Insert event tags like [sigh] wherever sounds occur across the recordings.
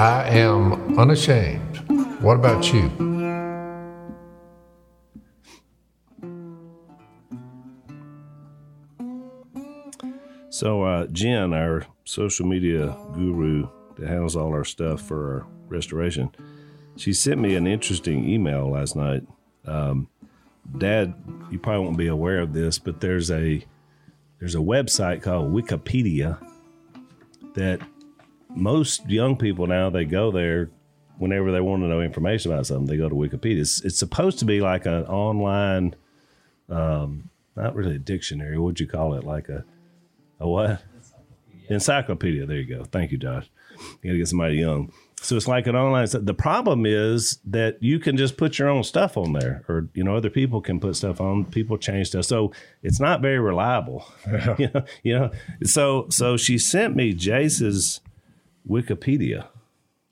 I am unashamed. What about you? So, uh, Jen, our social media guru that handles all our stuff for our restoration, she sent me an interesting email last night. Um, Dad, you probably won't be aware of this, but there's a there's a website called Wikipedia that most young people now they go there whenever they want to know information about something. They go to Wikipedia. It's, it's supposed to be like an online, um, not really a dictionary. What would you call it? Like a a what? Encyclopedia. There you go. Thank you, Josh. You got to get somebody young. So it's like an online. The problem is that you can just put your own stuff on there, or you know, other people can put stuff on. People change stuff, so it's not very reliable. Yeah. [laughs] you know, you know. So so she sent me Jase's Wikipedia.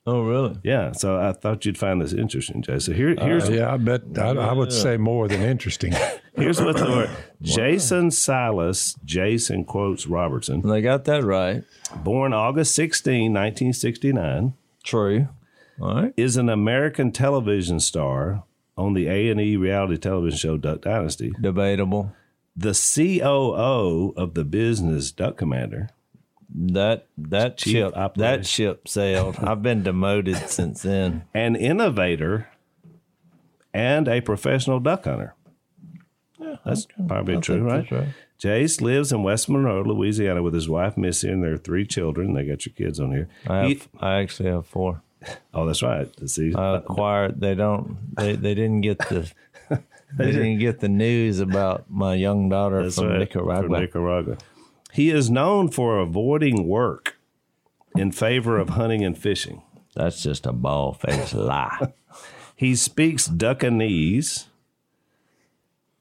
Oh, really? Yeah. So I thought you'd find this interesting, Jase. So here here's Uh, yeah, I bet I, I would say more than interesting. [laughs] here's what the word [laughs] Jason Silas Jason quotes Robertson, They got that right. born August 16, 1969. True. All right. is an American television star on the A&E reality television show Duck Dynasty, Debatable. the COO of the business Duck Commander, That that ship that ship sailed. I've been demoted [laughs] since then. an innovator, and a professional duck hunter. Yeah, that's probably I true, right? right. Jase lives in West Monroe, Louisiana, with his wife Missy and their three children. They got your kids on here. I have, He- I actually have four. [laughs] oh, that's right. See, I acquired. They don't. They they didn't get the. [laughs] They didn't get the news about my young daughter from right, Nicaragua. From Nicaragua. He is known for avoiding work in favor of hunting and fishing. That's just a bald faced [laughs] lie. He speaks Duckanese,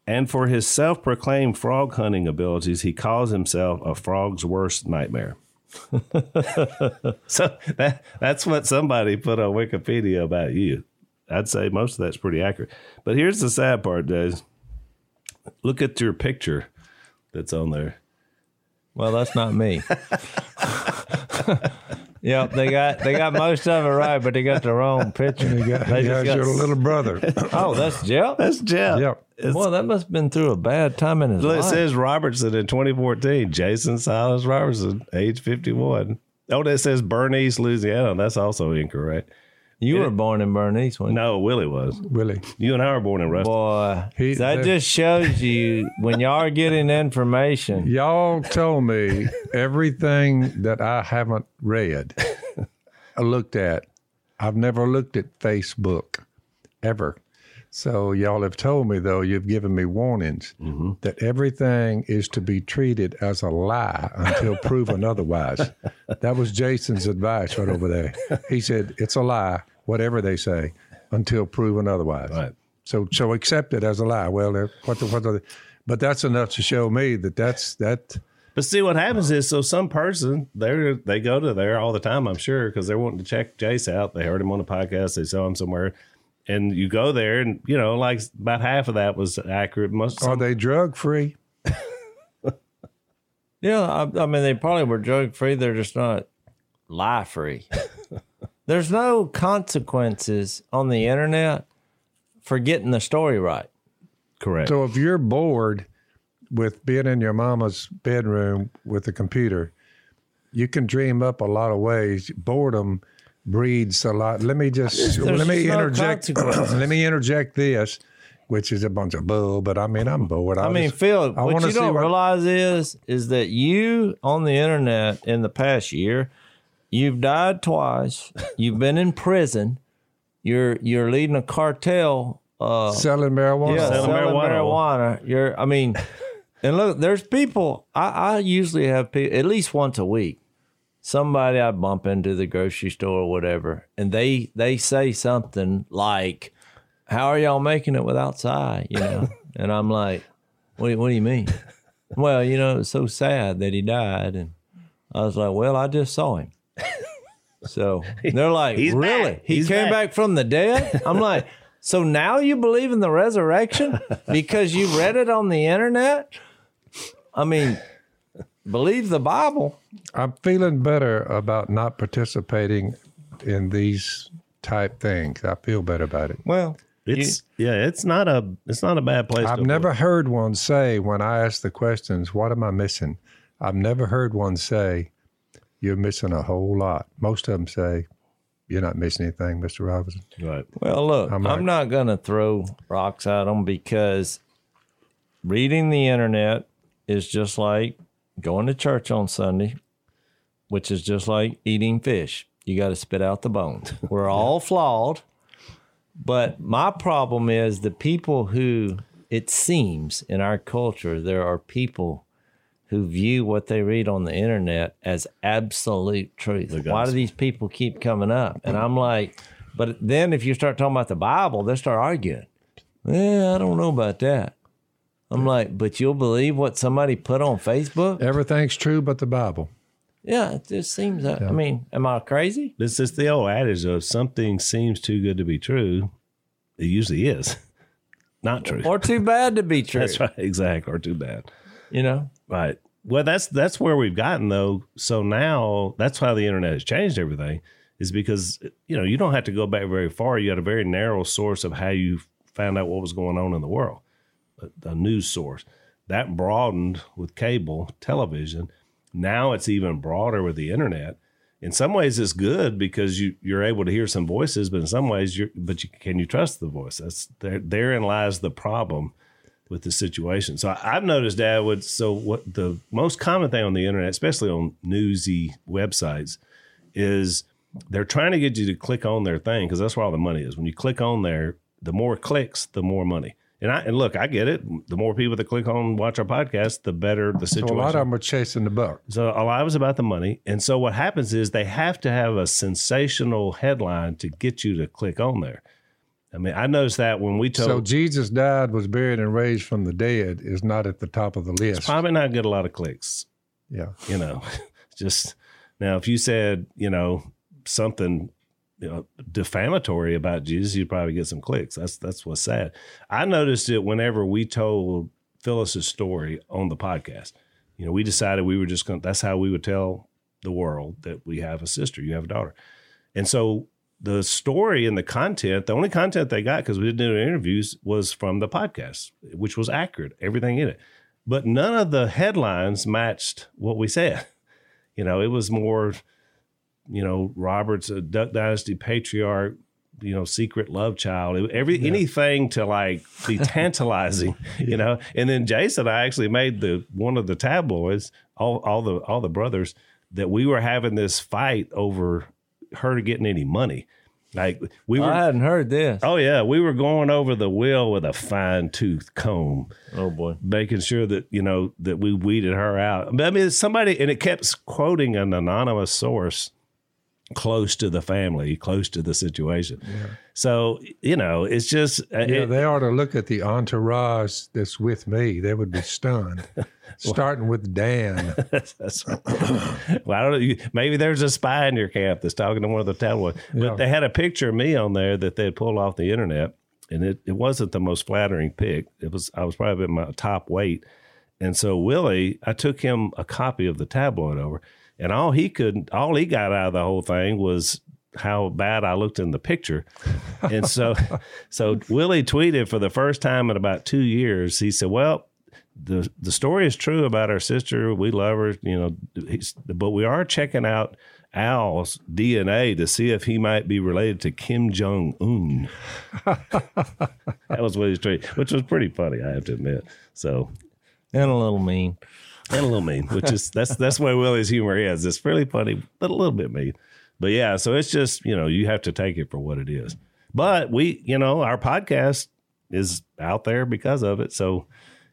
and for his self proclaimed frog hunting abilities, he calls himself a frog's worst nightmare. [laughs] so that, that's what somebody put on Wikipedia about you. I'd say most of that's pretty accurate. But here's the sad part, Jase. Look at your picture that's on there. Well, that's not me. [laughs] yep, they got they got most of it right, but they got the wrong picture. You got, They you just got your little brother. [laughs] Oh, that's Jep. That's Jep. Yep. It's- well, that must have been through a bad time in his Look, it life. says Robertson in 2014. Jason Silas Robertson, age 51. Oh, that says Bernice, Louisiana. That's also incorrect. You were born in Bernice, when No, Willie was. Willie. You and I were born in Ruston. boy. He- that just shows you when y'all are getting information. [laughs] Y'all told me everything that I haven't read, I [laughs] looked at. I've never looked at Facebook ever. So y'all have told me though, you've given me warnings mm-hmm. that everything is to be treated as a lie until proven otherwise. [laughs] That was Jason's advice right over there. He said it's a lie, whatever they say, until proven otherwise. Right. So so accept it as a lie. Well, uh, what the what the, but that's enough to show me that that's that. But see, what happens is, so some person they they go to there all the time. I'm sure because they're wanting to check Jase out. They heard him on the podcast. They saw him somewhere, and you go there, and you know, like about half of that was accurate. Most Are they drug free? [laughs] Yeah, I, I mean, they probably were drug free. They're just not lie free. [laughs] There's no consequences on the internet for getting the story right. correct. So if you're bored with being in your mama's bedroom with a computer, you can dream up a lot of ways. Boredom breeds a lot. Let me just There's let me interject. [clears throat] let me interject this, which is a bunch of bull. But I mean, I'm bored. I mean, just- Phil, I what you see don't what- realize is is that you on the internet in the past year, you've died twice. You've been in prison. You're you're leading a cartel. Uh, selling marijuana. yeah, Selling selling marijuana. marijuana. You're, I mean, and look, there's people. I, I usually have people at least once a week. Somebody I bump into the grocery store or whatever, and they they say something like, "How are y'all making it without outside?" You know, [laughs] and I'm like, "What? do- What do you mean?" [laughs] well, you know, it's so sad that he died, and I was like, "Well, I just saw him." [laughs] So they're like, He's "Really? back. He He's came back." back from the dead?" I'm like, "So now you believe in the resurrection because you read it on the internet?" I mean, believe the Bible. I'm feeling better about not participating in these type things. I feel better about it. Well, It's yeah, it's not a it's not a bad place. I've to never heard one say when I ask the questions, "What am I missing?" I've never heard one say, "You're missing a whole lot." Most of them say, "You're not missing anything, Mister Robinson." Right. Well, look, I'm I'm, not going to throw rocks at them because reading the internet is just like going to church on Sunday, which is just like eating fish. You got to spit out the bones. [laughs] We're all flawed. But my problem is the people who, it seems in our culture, there are people who view what they read on the internet as absolute truth. Why do these people keep coming up? And I'm like, but then if you start talking about the Bible, they start arguing. Yeah, I don't know about that. I'm like, but you'll believe what somebody put on Facebook? Everything's true but the Bible. Yeah, it just seems that. I mean, am I crazy? This is the old adage of something seems too good to be true. It usually is. [laughs] Not true. Or too bad to be [laughs] true? That's right. Exactly. Or too bad. You know? Right. Well, that's that's where we've gotten though. So now that's how the internet has changed everything. Is because you know you don't have to go back very far. You had a very narrow source of how you found out what was going on in the world, a, news source that broadened with cable television. Now it's even broader with the internet. In some ways, it's good because you you're able to hear some voices, but in some ways, you're but you, can you trust the voice? That's there. Therein lies the problem with the situation. So I- I've noticed, Dad, would so what the most common thing on the internet, especially on newsy websites, is they're trying to get you to click on their thing because that's where all the money is. When you click on there, the more clicks, the more money. And I and look, I get it. The more people that click on watch our podcast, the better the So a lot of them are chasing the buck. So a lot was about the money. And so what happens is they have to have a sensational headline to get you to click on there. I mean, I noticed that when we told So Jesus died, was buried, and raised from the dead is not at the top of the list. probably not get a lot of clicks. Yeah. you know [laughs] just now if you said you know something you know defamatory about jesus you'd probably get some clicks. That's that's what's sad. I noticed it whenever we told phyllis's story on the podcast. You know we decided we were just going that's how we would tell the world that we have a sister you have a daughter. And so the story and the content the only content they got because we didn't do interviews was from the podcast which was accurate everything in it. But none of the headlines matched what we said. [laughs] You know, it was more, you know, Robert's a Duck Dynasty patriarch, you know, secret love child. Every anything to like be [laughs] tantalizing, you know. And then Jason, I actually made the one of the tabloids, all all the all the brothers, that we were having this fight over her getting any money. Like we oh, were. I hadn't heard this. Oh yeah, we were going over the will with a fine tooth comb Oh, boy. making sure that you know that we weeded her out. But I mean, somebody and it kept quoting an anonymous source close to the family, close to the situation. So you know, it's just uh, Yeah, it- they ought to look at the entourage that's with me. They would be stunned. [laughs] Starting with Dan. [laughs] that's right. well, I don't know. you- Maybe there's a spy in your camp that's talking to one of the tabloids. But Yeah. they had a picture of me on there that they had pulled off the internet, and it, it wasn't the most flattering pic. It was I was probably at my top weight, and so Willie, I took him a copy of the tabloid over, and all he could, all he got out of the whole thing was how bad I looked in the picture. And so, [laughs] so Willie tweeted for the first time in about two years. He said, "Well, the the story is true about our sister. We love her, you know, but we are checking out Al's DNA to see if he might be related to Kim Jong Un." [laughs] that was what he's tweeting, which was pretty funny, I have to admit. So And a little mean. And a little mean, which is that's that's where Willie's humor is. It's fairly funny, but a little bit mean. But yeah, so it's just you know you have to take it for what it is. But we, you know, our podcast is out there because of it. So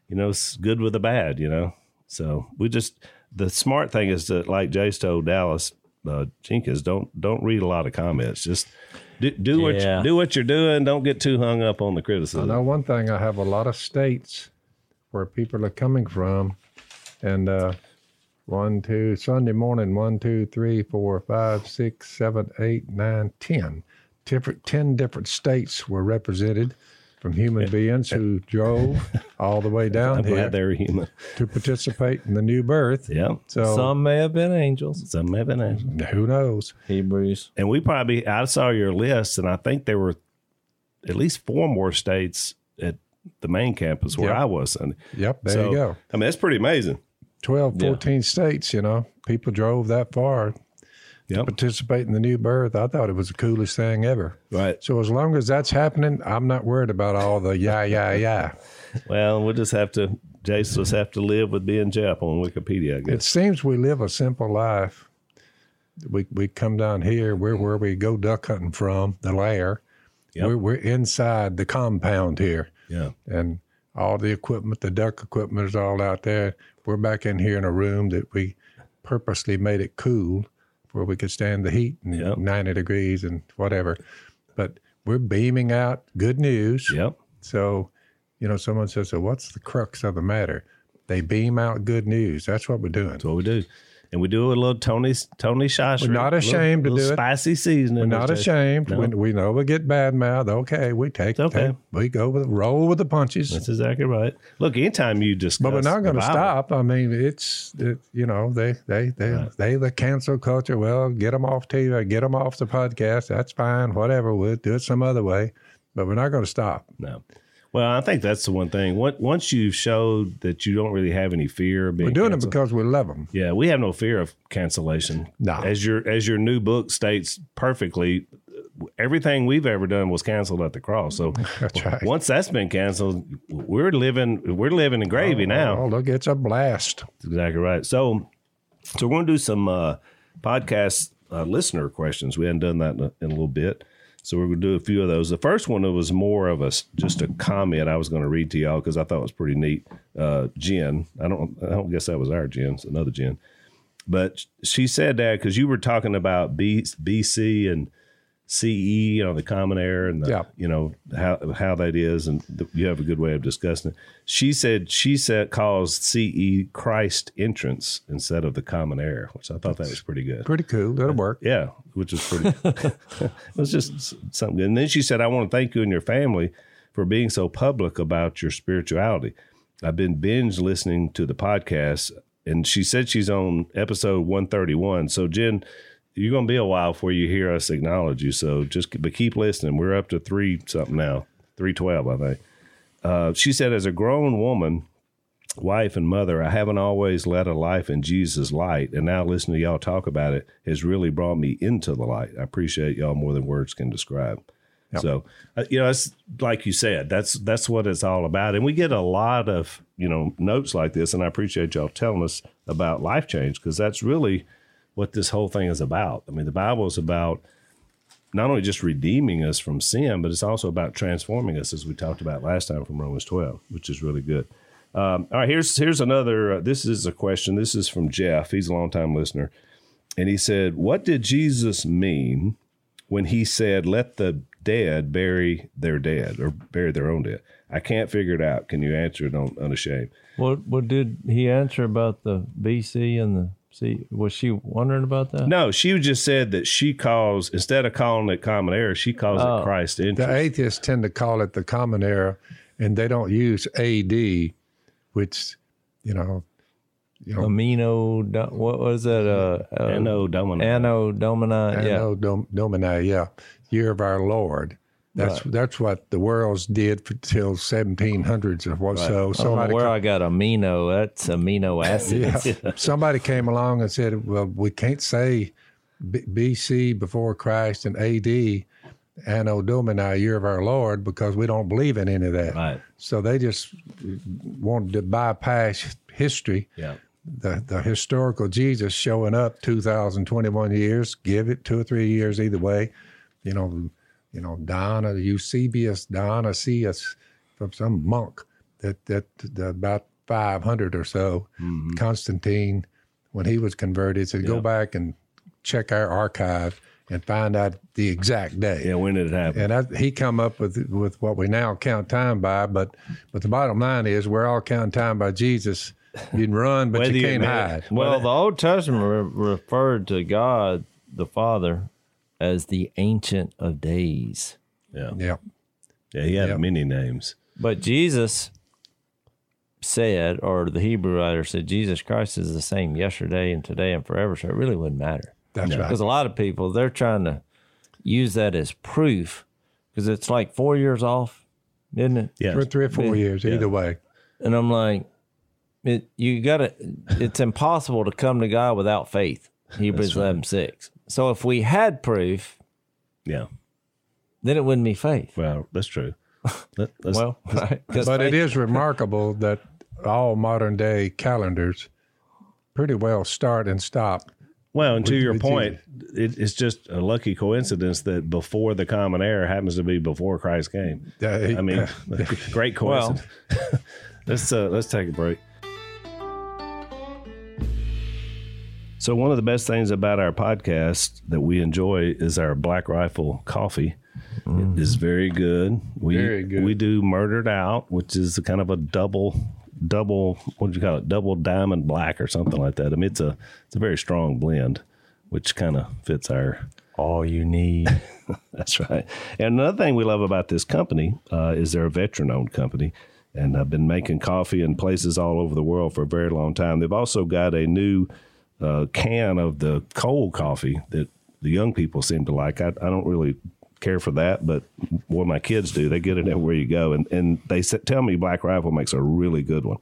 you know, it's good with the bad. You know, so we just the smart thing is that, like Jase told Dallas uh, Jenkins, don't don't read a lot of comments. Just do, do what Yeah. you, do what you're doing. Don't get too hung up on the criticism. I criticism. know one thing. I have a lot of states where people are coming from, and uh, one, two, Sunday morning, one, two, three, four, five, six, seven, eight, nine, ten. Different, ten different states were represented, from human beings who drove all the way down [laughs] I'm here glad they're human. to participate in the new birth. [laughs] Yeah. So Some may have been angels. Some may have been angels. who knows? Hebrews. And we probably, I saw your list, and I think there were at least four more states at the main campus where Yep. I was. And Yep, there so, you go. I mean, that's pretty amazing. 12, 14 states, you know, people drove that far Yep. participate in the new birth. I thought it was the coolest thing ever. Right. So as long as that's happening, I'm not worried about all the yeah, yeah, [laughs] yeah. Well, we'll just have to, Jason, just have to live with being Jep on Wikipedia, I guess. It seems we live a simple life. We we come down here, we're where we go duck hunting from, the lair. Yep. We're we're inside the compound here. Yeah. And all the equipment, the duck equipment is all out there. We're back in here in a room that we purposely made it cool where we could stand the heat and Yep. 90 degrees and whatever. But we're beaming out good news. Yep. So, you know, someone says, so what's the crux of the matter? They beam out good news. That's what we're doing. That's what we do. And we do a little Tony Tony Shosh. We're not ashamed to little do it. Spicy seasoning. We're not ashamed. No. We, we know we get bad mouth. Okay, we take, okay. take- we go with roll with the punches. That's exactly right. Look, anytime you discuss, But we're not going to stop. I mean, it's it, you know they they they they the cancel culture. Well, get them off TV, get them off the podcast. That's fine. Whatever. We'll do it some other way. But we're not going to stop. No. Well, I think that's the one thing. Once- Once you've showed that you don't really have any fear of being We're doing canceled- it because we love them. Yeah, we have no fear of cancellation. No. As your as your new book states perfectly, everything we've ever done was canceled at the cross. So [laughs] That's right. once that's been canceled, we're living we're living in gravy now. Oh, look, it's a blast. That's exactly right. So so we're going to do some uh, podcast uh, listener questions. We hadn't done that in a, in a little bit. So we're going to do a few of those. The first one was more of a just a comment I was going to read to y'all because I thought it was pretty neat. Uh, Jen, I don't I don't guess that was our Jen, it's another Jen. But she said that because you were talking about B, BC and CE, you know, the common era and the, Yeah. you know how how that is, and th- you have a good way of discussing it. She said she said calls CE Christ entrance instead of the common era, which I thought that was pretty good. Pretty cool. That'll uh, work. Yeah, which is pretty. [laughs] it was just something good. And then she said, "I want to thank you and your family for being so public about your spirituality. I've been binge listening to the podcast, and she said she's on episode one thirty one. So Jen, you're going to be a while before you hear us acknowledge you. So just but keep listening. We're up to three something now, three twelve, I think. Uh, she said, as a grown woman." wife and mother, I haven't always led a life in Jesus' light, and now listening to y'all talk about it has really brought me into the light. I appreciate y'all more than words can describe. So, uh, you know, it's like you said, that's that's what it's all about, and we get a lot of you know notes like this, and I appreciate y'all telling us about life change because that's really what this whole thing is about. I mean, the Bible is about not only just redeeming us from sin, but it's also about transforming us, as we talked about last time from Romans 12, which is really good. Um, all right, here's here's another. Uh, this is a question. This is from Jeff. He's a longtime listener, and he said, "What did Jesus mean when he said, "Let the dead bury their dead or bury their own dead"? I can't figure it out. Can you answer it on unashamed? What what did he answer about the BC and the C? Was she wondering about that? No, she just said that she calls instead of calling it common era, she calls Oh. it Christ The atheists tend to call it the common era, and they don't use AD, which, you know, you know, Amino, what was that? Uh, uh, Anno Domini. Anno Domini. Anno Dom- Domini, yeah, year of our Lord. That's that's what the worlds did for, till 1700s or what. So I don't know somebody where I got amino. That's amino [laughs] acids. Yeah. [laughs] Somebody came along and said, well, we can't say B- BC before Christ and AD, Anno Domini, year of our Lord, because we don't believe in any of that. Right. So they just wanted to bypass history, Yeah. the, the historical Jesus showing up 2021 years, give it two or three years either way. You know, you know, Diana, Eusebius, Dionysius, from some monk that that, that about 500 or so, mm-hmm. Constantine, when he was converted, said, go back and check our archive and find out the exact day. Yeah, when did it happen? And I, he come up with with what we now count time by, but but the bottom line is we're all counting time by Jesus. You can run, but you you can't admit hide. it. Well, the Old Testament re- referred to God the Father as the Ancient of Days. Yeah. Yeah, Yeah, he had Yep. many names. But Jesus said, or the Hebrew writer said, Jesus Christ is the same yesterday and today and forever. So it really wouldn't matter. That's right. Because a lot of people, they're trying to use that as proof because it's like four years off, isn't it? Yeah. For three or four years, either way. And I'm like, it, you got to, it's impossible to come to God without faith. Hebrews eleven six. So if we had proof, Yeah. then it wouldn't be faith. Well, that's true. [laughs] Let, let's, Well, right? 'Cause But faith- it is remarkable that all modern day calendars pretty well start and stop. well, and to with- your with point, it, it's just a lucky coincidence that before the common era happens to be before Christ came. Uh, I mean, [laughs] great Well- coincidence. [laughs] let's uh, let's take a break. So one of the best things about our podcast that we enjoy is our Black Rifle coffee. It is very good. We Very good. we do Murdered Out, which is a kind of a double double what do you call it? Double diamond black or something like that. I mean it's a it's a very strong blend, which kind of fits our all you need. [laughs] that's right. And another thing we love about this company uh, is they're a veteran owned company and have been making coffee in places all over the world for a very long time. They've also got a new uh, can of the cold coffee that the young people seem to like. I, I don't really care for that, but what my kids do, they get it everywhere you go. And, and they tell me Black Rifle makes a really good one.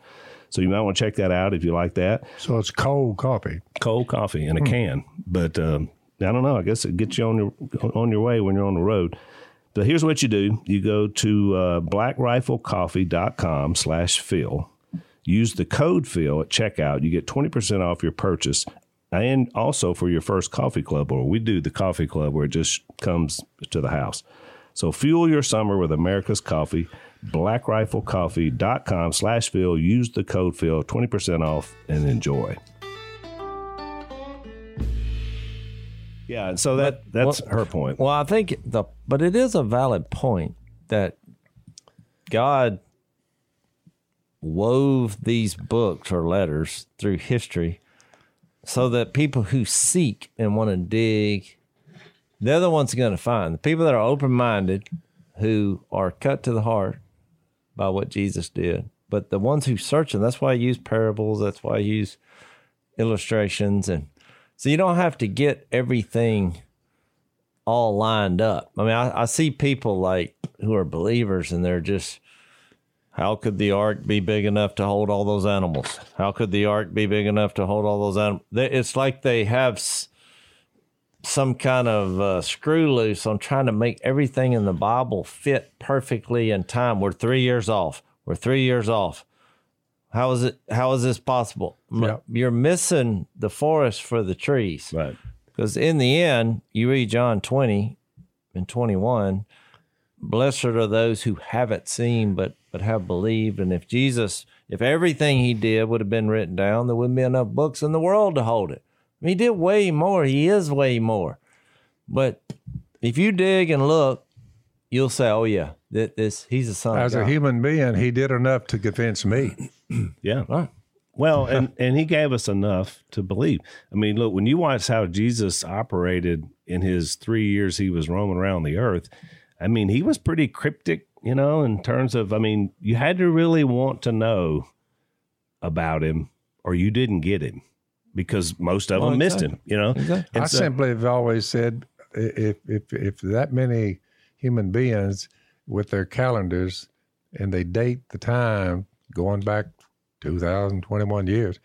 So you might want to check that out if you like that So it's cold coffee. cold coffee in a can. But um, I don't know. I guess it gets you on your on your way when you're on the road. But here's what you do: you go to uh, blackriflecoffee.com slash Phil. Use the code Phil at checkout. You get twenty percent off your purchase, and also for your first coffee club. Or we do the coffee club where it just comes to the house. So fuel your summer with America's coffee. BlackRifleCoffee.com slash Phil. Use the code Phil, 20% off, and enjoy. Yeah, and so that that's well- her point. Well, I think the, but it is a valid point that God wove these books or letters through history so that people who seek and want to dig, they're the ones going to find. The people that are open minded, who are cut to the heart by what Jesus did. But the ones who search, and that's why I use parables, that's why I use illustrations. And so you don't have to get everything all lined up. I mean, I, I see people like who are believers and they're just, how could the ark be big enough to hold all those animals? How could the ark be big enough to hold all those animals? It's like they have some kind of uh, screw loose on trying to make everything in the Bible fit perfectly in time. We're three years off. We're three years off. How is it? How is this possible? You're missing the forest for the trees. Right. Because in the end, you read John 20 and 21, blessed are those who haven't seen but but have believed. And if Jesus, if everything he did would have been written down, there wouldn't be enough books in the world to hold it. I mean, he did way more. He is way more. But if you dig and look, you'll say, "Oh yeah, that this he's a son As of a human being, he did enough to convince me. [clears throat] Yeah. Right. Well, and and he gave us enough to believe. I mean, look, when you watch how Jesus operated in his three years he was roaming around the earth, I mean, he was pretty cryptic, you know, in terms of, I mean, you had to really want to know about him, or you didn't get him because most of Well, them missed exactly. him, you know. Exactly. I so- simply have always said if if if that many human beings with their calendars and they date the time going back 2021 years,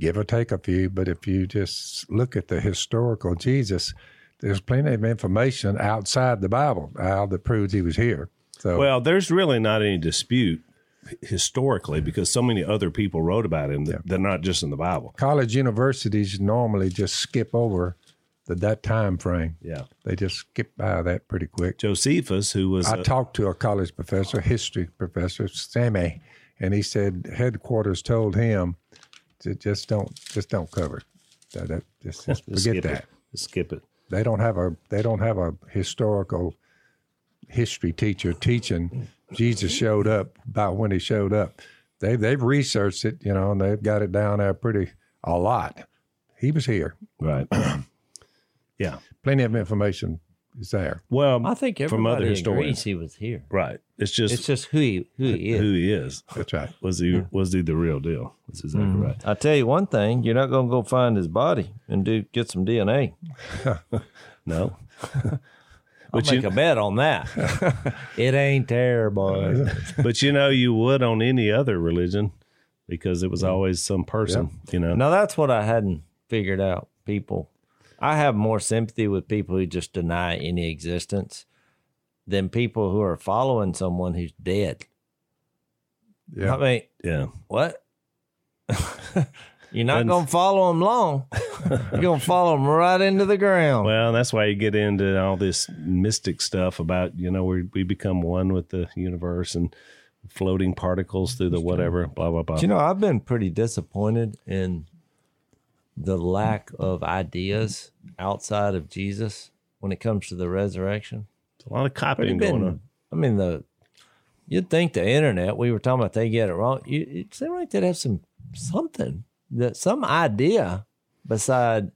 give or take a few, but if you just look at the historical Jesus, there's plenty of information outside the Bible Al, that proves he was here. So Well, there's really not any dispute historically because so many other people wrote about him that they're not just in the Bible. college universities normally just skip over the, that time frame. Yeah. They just skip by that pretty quick. Josephus, who was I a- talked to a college professor, history professor, Sammy, and he said headquarters told him to just don't just don't cover. it. That, that just, just [laughs] forget skip that. It. Just skip it. They don't have a they don't have a historical history teacher teaching Jesus showed up about when he showed up. They they've researched it, you know, and they've got it down there pretty a lot. He was here. Right. [clears throat] yeah. Plenty of information is there. Well, I think from other everybody historians, agrees he was here. right? It's just, It's just who he who he is. who he is. That's right. Was he was he the real deal? That's exactly Mm-hmm. right. I tell you one thing: you're not going to go find his body and do get some DNA. [laughs] No, [laughs] I'll But make you- a bet on that. [laughs] it ain't there, boy. [laughs] but you know you would on any other religion because it was always some person. You know, Now that's what I hadn't figured out. People, I have more sympathy with people who just deny any existence than people who are following someone who's dead. Yeah. I mean, yeah. what? [laughs] You're not going to follow them long. You're going [laughs] to follow them right into the ground. Well, that's why you get into all this mystic stuff about you know we we become one with the universe and floating particles through the whatever blah blah blah. You know, I've been pretty disappointed in the lack of ideas outside of Jesus when it comes to the resurrection. There's a lot of copying been- going on. I mean, the you'd think the internet. We were talking about they get it wrong. You, it seemed like they'd have some something that some idea beside.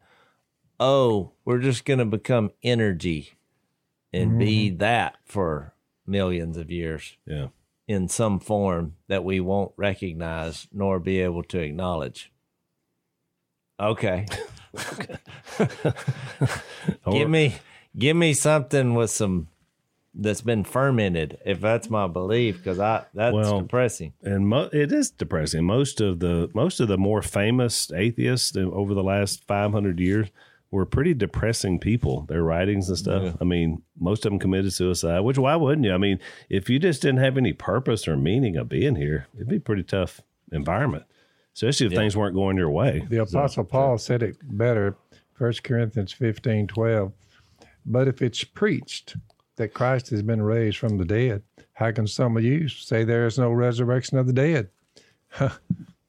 Oh, we're just going to become energy and be mm-hmm. that for millions of years Yeah. in some form that we won't recognize nor be able to acknowledge. Okay. [laughs] give me give me something with some that's been fermented if that's my belief because I that's Well, depressing. and mo- it is depressing. Most of the most of the more famous atheists over the last five hundred years were pretty depressing people. Their writings and stuff. I mean, most of them committed suicide. Which why wouldn't you? I mean, if you just didn't have any purpose or meaning of being here, it'd be a pretty tough environment, especially if things weren't going your way. The Apostle Paul said it better, 1 Corinthians 15 12. But if it's preached that Christ has been raised from the dead, how can some of you say there is no resurrection of the dead? [laughs]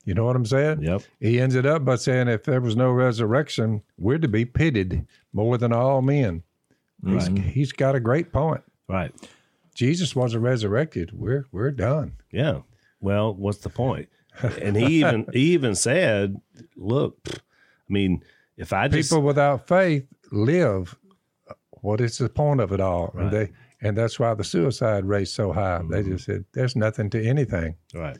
you know what I'm saying? Yep. He ends it up by saying, if there was no resurrection, we're to be pitied more than all men. He's, he's got a great point. Right. Jesus wasn't resurrected. We're we're done. Yeah. Well, what's the point? And he even he even said, "Look, I mean, if I just People without faith live. What is the point of it all? And they and that's why the suicide rate's so high. They Mm-hmm. just said there's nothing to anything. right,"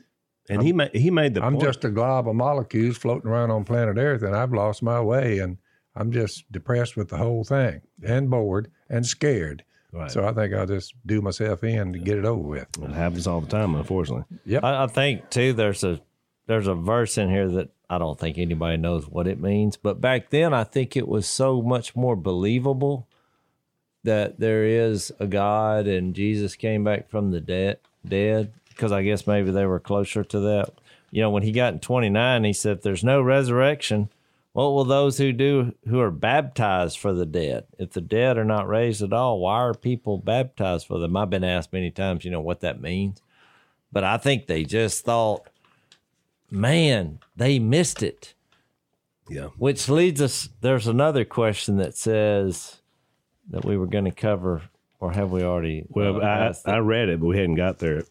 and he made he made the I'm point. just a glob of molecules floating around on planet Earth, and I've lost my way, and I'm just depressed with the whole thing, and bored, and scared. Right. So I think I'll just do myself in to get it over with. it happens all the time, unfortunately. I, I think too. There's a there's a verse in here that I don't think anybody knows what it means. But back then, I think it was so much more believable that there is a God and Jesus came back from the dead. Dead, because I guess maybe they were closer to that. You know, when he got in 29, he said, "If there's no resurrection, what will those who do who are baptized for the dead? If the dead are not raised at all, why are people baptized for them?" I've been asked many times, you know, what that means. But I think they just thought, man, they missed it. Yeah. Which leads us, there's another question that says that we were going to cover, or have we already? Well, uh, I? I read it, but we hadn't got there.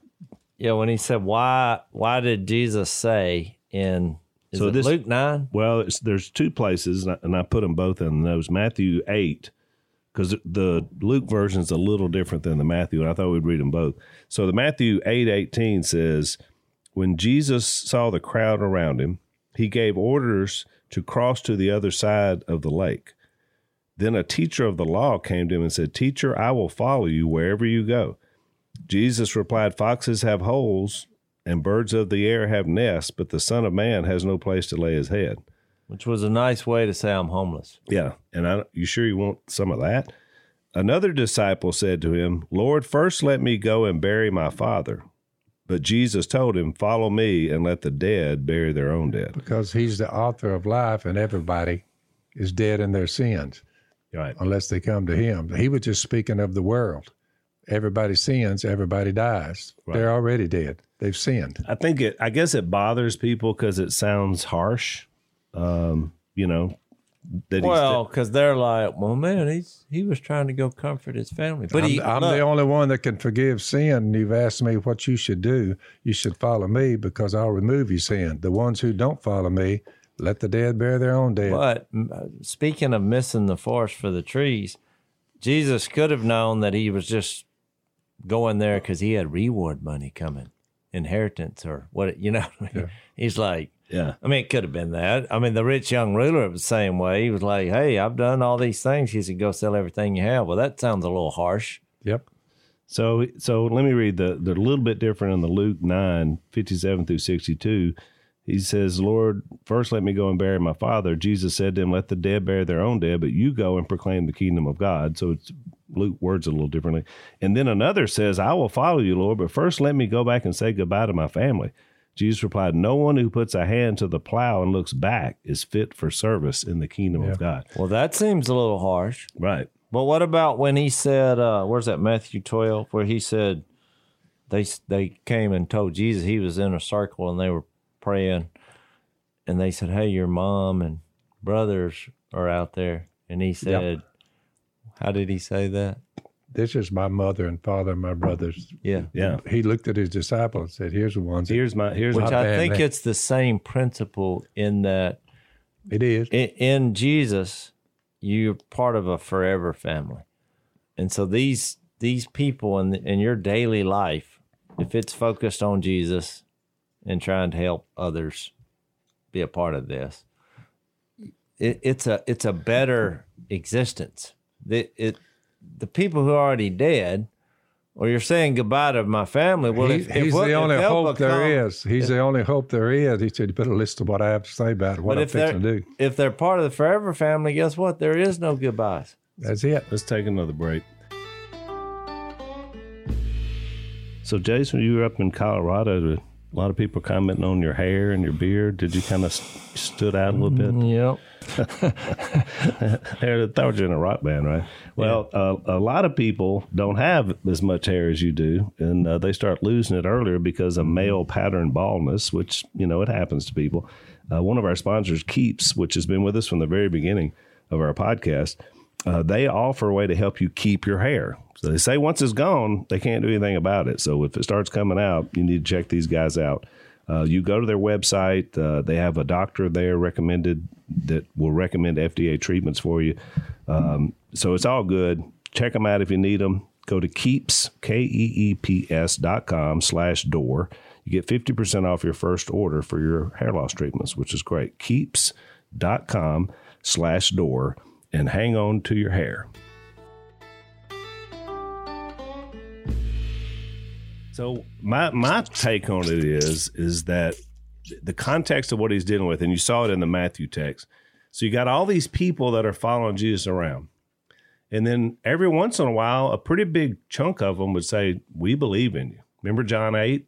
yeah, when he said, why, why did Jesus say in, is So it this- Luke 9? Well, it's, there's two places, and I, and I put them both in those. Matthew eight, because the Luke version is a little different than the Matthew, and I thought we'd read them both. So the Matthew eight eighteen says, when Jesus saw the crowd around him, he gave orders to cross to the other side of the lake. Then a teacher of the law came to him and said, Teacher, I will follow you wherever you go. Jesus replied, Foxes have holes and birds of the air have nests, but the Son of Man has no place to lay his head. Which was a nice way to say I'm homeless. Yeah. And I, you sure you want some of that? Another disciple said to him, Lord, first let me go and bury my father. But Jesus told him, Follow me and let the dead bury their own dead. because he's the author of life, and everybody is dead in their sins Right. unless they come to him. He was just speaking of the world. Everybody sins, everybody dies. They're already dead. They've sinned. I think it, I guess it bothers people because it sounds harsh. Um, you know, that he's Well, because they're like, well, man, he's he was trying to go comfort his family, but I'm, he, I'm look, the only one that can forgive sin. And you've asked me what you should do. You should follow me because I'll remove your sin. The ones who don't follow me, let the dead bear their own dead. But uh, speaking of missing the forest for the trees, Jesus could have known that he was just going there because he had reward money coming, inheritance or what you [laughs] know. what I mean? He's like, Yeah. I mean, it could have been that. I mean, the rich young ruler was the same way. He was like, "Hey, I've done all these things." He said, "Go sell everything you have." Well, that sounds a little harsh. Yep. So so let me read the they're a little bit different in the Luke 9, 57 through 62. He says, Lord, first let me go and bury my father. Jesus said to him, Let the dead bury their own dead, but you go and proclaim the kingdom of God. So it's Luke words a little differently. And then another says, I will follow you, Lord, but first let me go back and say goodbye to my family. Jesus replied, No one who puts a hand to the plow and looks back is fit for service in the kingdom of God. Well, that seems a little harsh. Right. But what about when he said, uh, "Where's that Matthew 12?" Where he said they they came and told Jesus he was in a circle and they were praying, and they said, "Hey, your mom and brothers are out there," and he said, "How did he say that?" This is my mother and father and my brothers. Yeah. Yeah. He looked at his disciples and said, Here's the ones. Here's my here's my Which my I think family. it's the same principle in that It is. in, in Jesus, you're part of a forever family, and so these these people in in your daily life, if it's focused on Jesus and trying to help others be a part of this, it, it's a it's a better existence. It, it the people who are already dead. Or you're saying goodbye to my family. Well, He- if, if he's what- the if only hope become- there is. He's the only hope there is. He said, You better listen to what I have to say about what I'm if they're fixing to do. if they're part of the forever family, guess what? There is no goodbyes. That's it. Let's take another break. So, Jason, you were up in Colorado. A lot of people commenting on your hair and your beard. Did you kind of stood out a little bit? Yep. [laughs] They thought you were in a rock band, right? Well, uh, a lot of people don't have as much hair as you do, and uh, they start losing it earlier because of male pattern baldness, which you know it happens to people. Uh, one of our sponsors, Keeps, which has been with us from the very beginning of our podcast, uh, they offer a way to help you keep your hair. So they say once it's gone, they can't do anything about it. So if it starts coming out, you need to check these guys out. Uh, you go to their website. Uh, they have a doctor there recommended that will recommend FDA treatments for you. Um, so it's all good. Check them out if you need them. Go to keeps k e e p s dot com slash door. You get fifty percent off your first order for your hair loss treatments, which is great. Keeps dot com slash door and hang on to your hair. So my my take on it is is that the context of what he's dealing with, and you saw it in the Matthew text. So you got all these people that are following Jesus around, and then every once in a while, a pretty big chunk of them would say, "We believe in you." Remember John eight?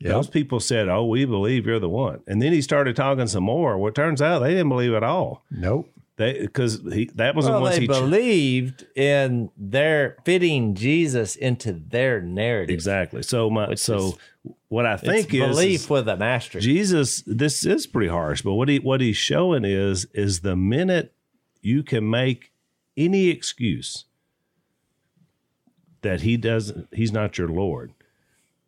Yep. Those people said, "Oh, we believe you're the one." And then he started talking some more. Well, it turns out they didn't believe at all. Nope. They because he that was the Well, ones they he believed in their fitting Jesus into their narrative. exactly. So my so is- what I think is belief is- with an asterisk. Jesus, this is pretty harsh, but what he what he's showing is is the minute you can make any excuse that he doesn't he's not your Lord,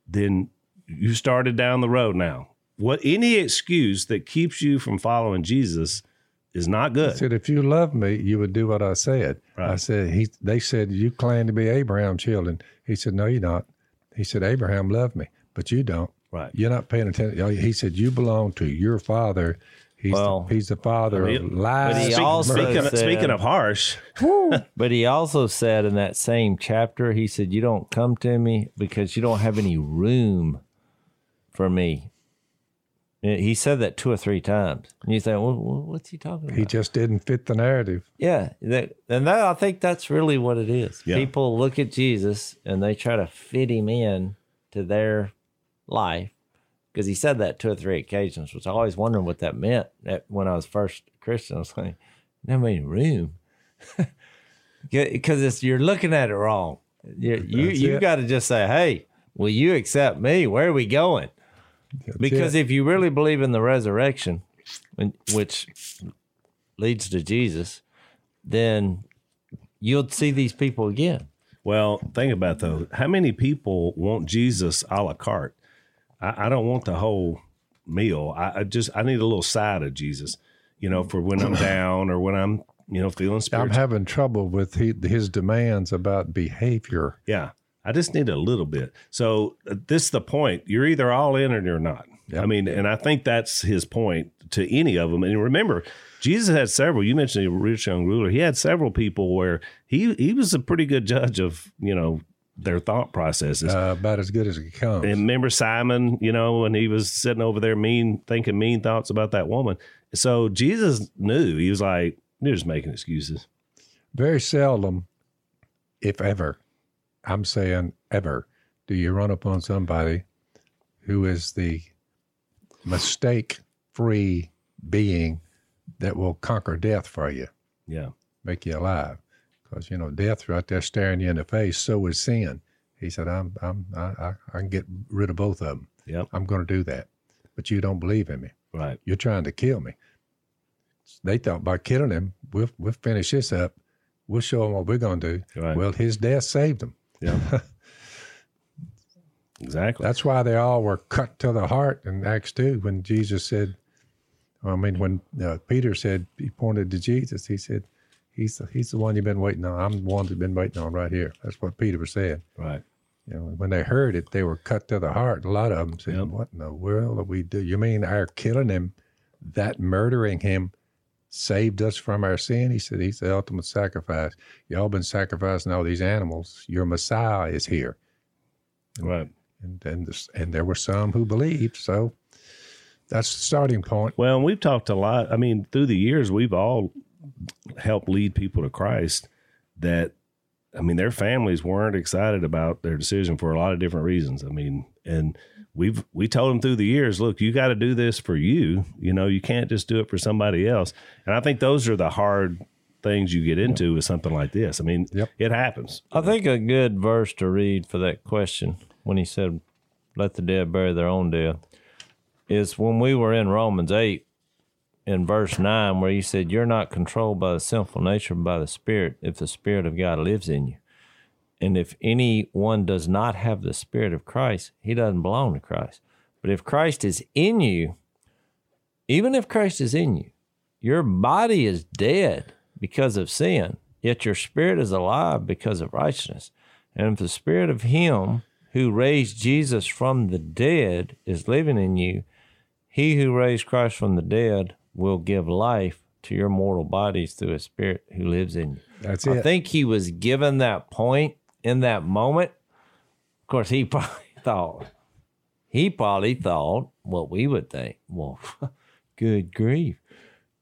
then you started down the road now. What any excuse that keeps you from following Jesus is not He good. said, If you love me, you would do what I said. I said, he, They said, You claim to be Abraham's children. He said, No, you're not. He said, Abraham loved me, but you don't. Right. You're not paying attention. Oh, he said, You belong to your father. He's, Well, the, he's the father I of lies. but he Speak- also speaking, said- speaking of harsh, [laughs] But he also said in that same chapter, he said, You don't come to me because you don't have any room for me. And He said that two or three times. And you think, well, what's he talking about? he just didn't fit the narrative. Yeah, that, and that I think that's really what it is. Yeah. People look at Jesus and they try to fit him in to their life because he said that two or three occasions, which I always wondered what that meant. That when I was first a Christian, I was like, "Never any room," [laughs] because it's you're looking at it wrong. You you That's you got to just say, "Hey, will you accept me? Where are we going?" That's Because it. if you really believe in the resurrection, which leads to Jesus, then you'll see these people again. Well, think about though, how many people want Jesus a la carte? I, I don't want the whole meal. I, I just I need a little side of Jesus, you know, for when I'm down or when I'm you know, feeling special. I'm having trouble with he, his demands about behavior. yeah. I just need a little bit. So uh, this is the point. You're either all in or you're not. Yep. I mean, and I think that's his point to any of them. And remember, Jesus had several. You mentioned the rich young ruler. He had several people where he he was a pretty good judge of you know their thought processes. Uh, about as good as it comes. And remember Simon, you know, when he was sitting over there mean thinking mean thoughts about that woman. So Jesus knew. He was like, you're just making excuses. Very seldom, if ever, I'm saying ever, do you run upon somebody who is the mistake free being that will conquer death for you, Yeah. make you alive. Because, you know, death right there staring you in the face, so is sin. He said, I'm, I'm, I, I, I can get rid of both of them. Yep. I'm going to do that. But you don't believe in me. Right. You're trying to kill me. They thought by killing him, we'll, we'll finish this up. We'll show him what we're going to do. Right. Well, his death saved him. Yeah. [laughs] exactly. That's why they all were cut to the heart in Acts 2 when Jesus said, I mean, when uh, Peter said, he pointed to Jesus, he said, he's the, he's the one you've been waiting on. I'm the one you've been waiting on right here. That's what Peter was saying. Right. You know, when they heard it, they were cut to the heart. A lot of them said, Yep. "What in the world are we do? You mean our killing him, that murdering him, saved us from our sin?" He said, "He's the ultimate sacrifice. Y'all been sacrificing all these animals. Your Messiah is here." Right. And and this, and there were some who believed. So that's the starting point. Well, we've talked a lot. I mean, through the years, we've all helped lead people to Christ that, I mean, their families weren't excited about their decision for a lot of different reasons. I mean, and we've, we told them through the years, look, you got to do this for you. You know, you can't just do it for somebody else. And I think those are the hard things you get into with something like this. I mean, Yep. it happens. I think a good verse to read for that question when he said, "Let the dead bury their own dead," is when we were in Romans eight, in verse nine, where he said, "You're not controlled by the sinful nature, but by the Spirit. If the Spirit of God lives in you, and if anyone does not have the Spirit of Christ, he doesn't belong to Christ. But if Christ is in you, even if Christ is in you, your body is dead because of sin, yet your spirit is alive because of righteousness. And if the spirit of him who raised Jesus from the dead is living in you, he who raised Christ from the dead will give life to your mortal bodies through a spirit who lives in you. That's it. I think he was given that point in that moment. Of course, he [laughs] probably thought, he probably thought what we would think. Well, [laughs] good grief.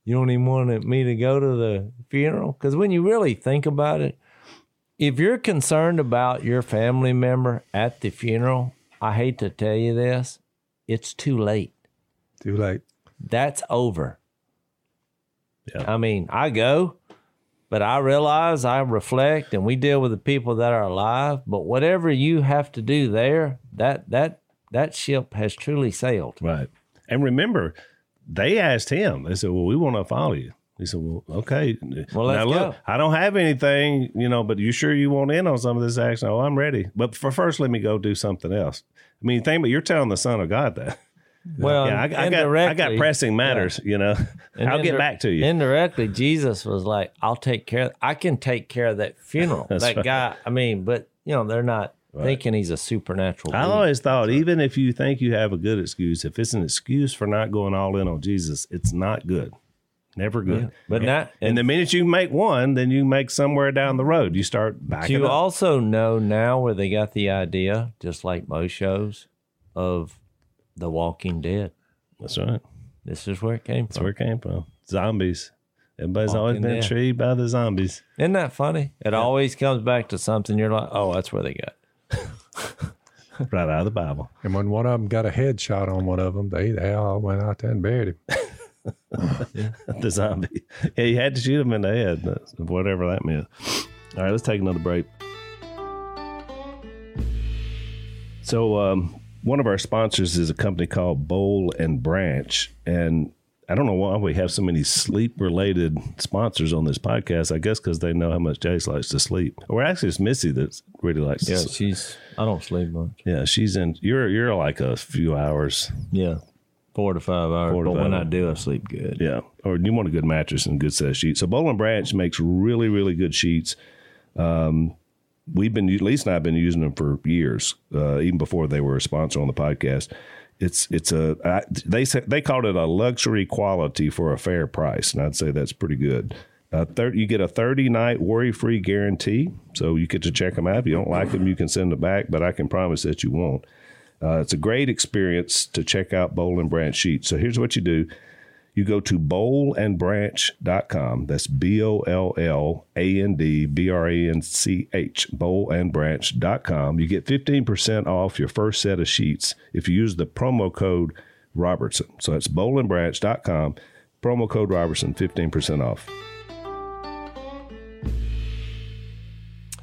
You don't even want me to go to the funeral? Because when you really think about it, if you're concerned about your family member at the funeral, I hate to tell you this, it's too late. Too late. That's over. Yeah. I mean, I go, but I realize I reflect and we deal with the people that are alive. But whatever you have to do there, that that that ship has truly sailed. Right. And remember, they asked him, they said, Well, we want to follow you. He said, Well, okay. Well, let's now look, go. I don't have anything, you know, but you sure you want in on some of this action? Oh, I'm ready. But for first, let me go do something else. I mean, think, but you're telling the Son of God that. [laughs] Well, yeah, I, I got I got pressing matters, you know. [laughs] And I'll get back to you. Indirectly, Jesus was like, "I'll take care. I can take care of that funeral. [laughs] That right. guy. I mean, but you know, they're not thinking he's a supernatural. I always thought, even if you think you have a good excuse, if it's an excuse for not going all in on Jesus, it's not good. Never good. But and, not- and the minute you make one, then you make somewhere down the road. You start backing you up. also know now where they got the idea, just like most shows, of The Walking Dead. That's right. This is where it came That's from. where it came from. Zombies. Everybody's always been Dead. intrigued by the zombies. Isn't that funny? It always comes back to something you're like, oh, that's where they got. [laughs] right out of the Bible. And when one of them got a headshot on one of them, they, they all went out there and buried him. [laughs] the zombie. Yeah, you had to shoot him in the head, that's- whatever that meant. All right, let's take another break. So, um, one of our sponsors is a company called Boll and Branch, and I don't know why we have so many sleep-related sponsors on this podcast. I guess because they know how much Jase likes to sleep. Or actually, it's Missy that really likes to Yeah, sleep. she's. I don't sleep much. Yeah, she's in. You're you're like a few hours. Yeah, four to five hours. To but when five. I do, I sleep good. Yeah, or you want a good mattress and a good set of sheets. So Boll and Branch makes really, really good sheets. Um, we've been, Lisa and I have been using them for years, uh, even before they were a sponsor on the podcast. It's it's a I, they said they called it a luxury quality for a fair price, and I'd say that's pretty good. Uh, 30, you get a 30 night worry free guarantee. So you get to check them out. If you don't like them, you can send them back, but I can promise that you won't. Uh, it's a great experience to check out Boll and Branch sheets. So here's what you do you go to bollandbranch.com. That's B O L L A N D B R A N C H, bollandbranch.com. You get 15% off your first set of sheets if you use the promo code Robertson. So it's bollandbranch.com, promo code Robertson, 15% off.